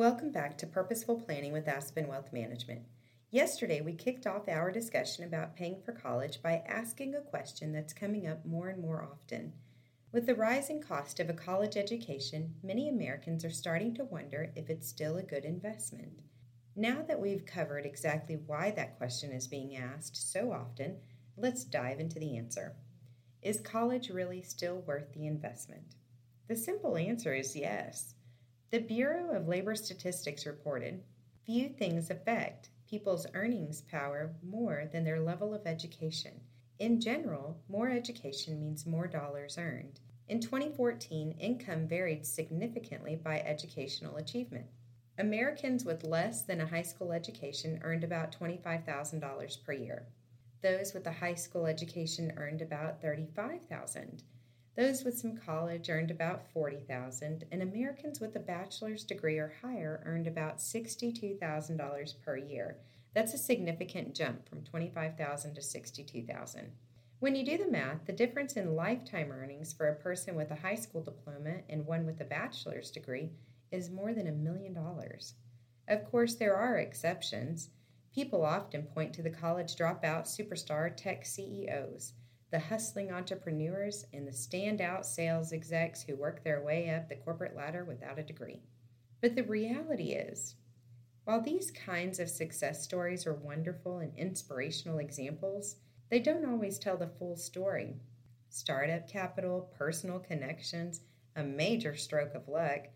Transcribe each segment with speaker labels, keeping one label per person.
Speaker 1: Welcome back to Purposeful Planning with Aspen Wealth Management. Yesterday, we kicked off our discussion about paying for college by asking a question that's coming up more and more often. With the rising cost of a college education, many Americans are starting to wonder if it's still a good investment. Now that we've covered exactly why that question is being asked so often, let's dive into the answer. Is college really still worth the investment? The simple answer is yes. The Bureau of Labor Statistics reported few things affect people's earnings power more than their level of education. In general, more education means more dollars earned. In 2014, income varied significantly by educational achievement. Americans with less than a high school education earned about $25,000 per year. Those with a high school education earned about $35,000. Those with some college earned about 40,000 and Americans with a bachelor's degree or higher earned about $62,000 per year. That's a significant jump from 25,000 to 62,000. When you do the math, the difference in lifetime earnings for a person with a high school diploma and one with a bachelor's degree is more than a million dollars. Of course, there are exceptions. People often point to the college dropout superstar tech CEOs the hustling entrepreneurs, and the standout sales execs who work their way up the corporate ladder without a degree. But the reality is, while these kinds of success stories are wonderful and inspirational examples, they don't always tell the full story. Startup capital, personal connections, a major stroke of luck,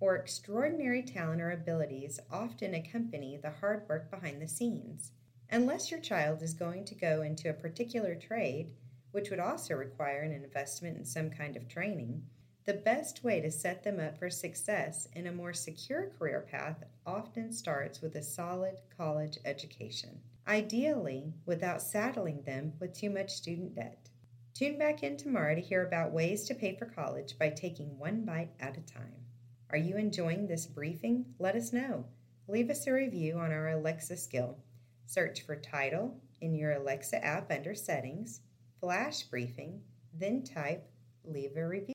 Speaker 1: or extraordinary talent or abilities often accompany the hard work behind the scenes. Unless your child is going to go into a particular trade, which would also require an investment in some kind of training, the best way to set them up for success in a more secure career path often starts with a solid college education, ideally without saddling them with too much student debt. Tune back in tomorrow to hear about ways to pay for college by taking one bite at a time. Are you enjoying this briefing? Let us know. Leave us a review on our Alexa skill. Search for title in your Alexa app under settings flash briefing, then type leave a review.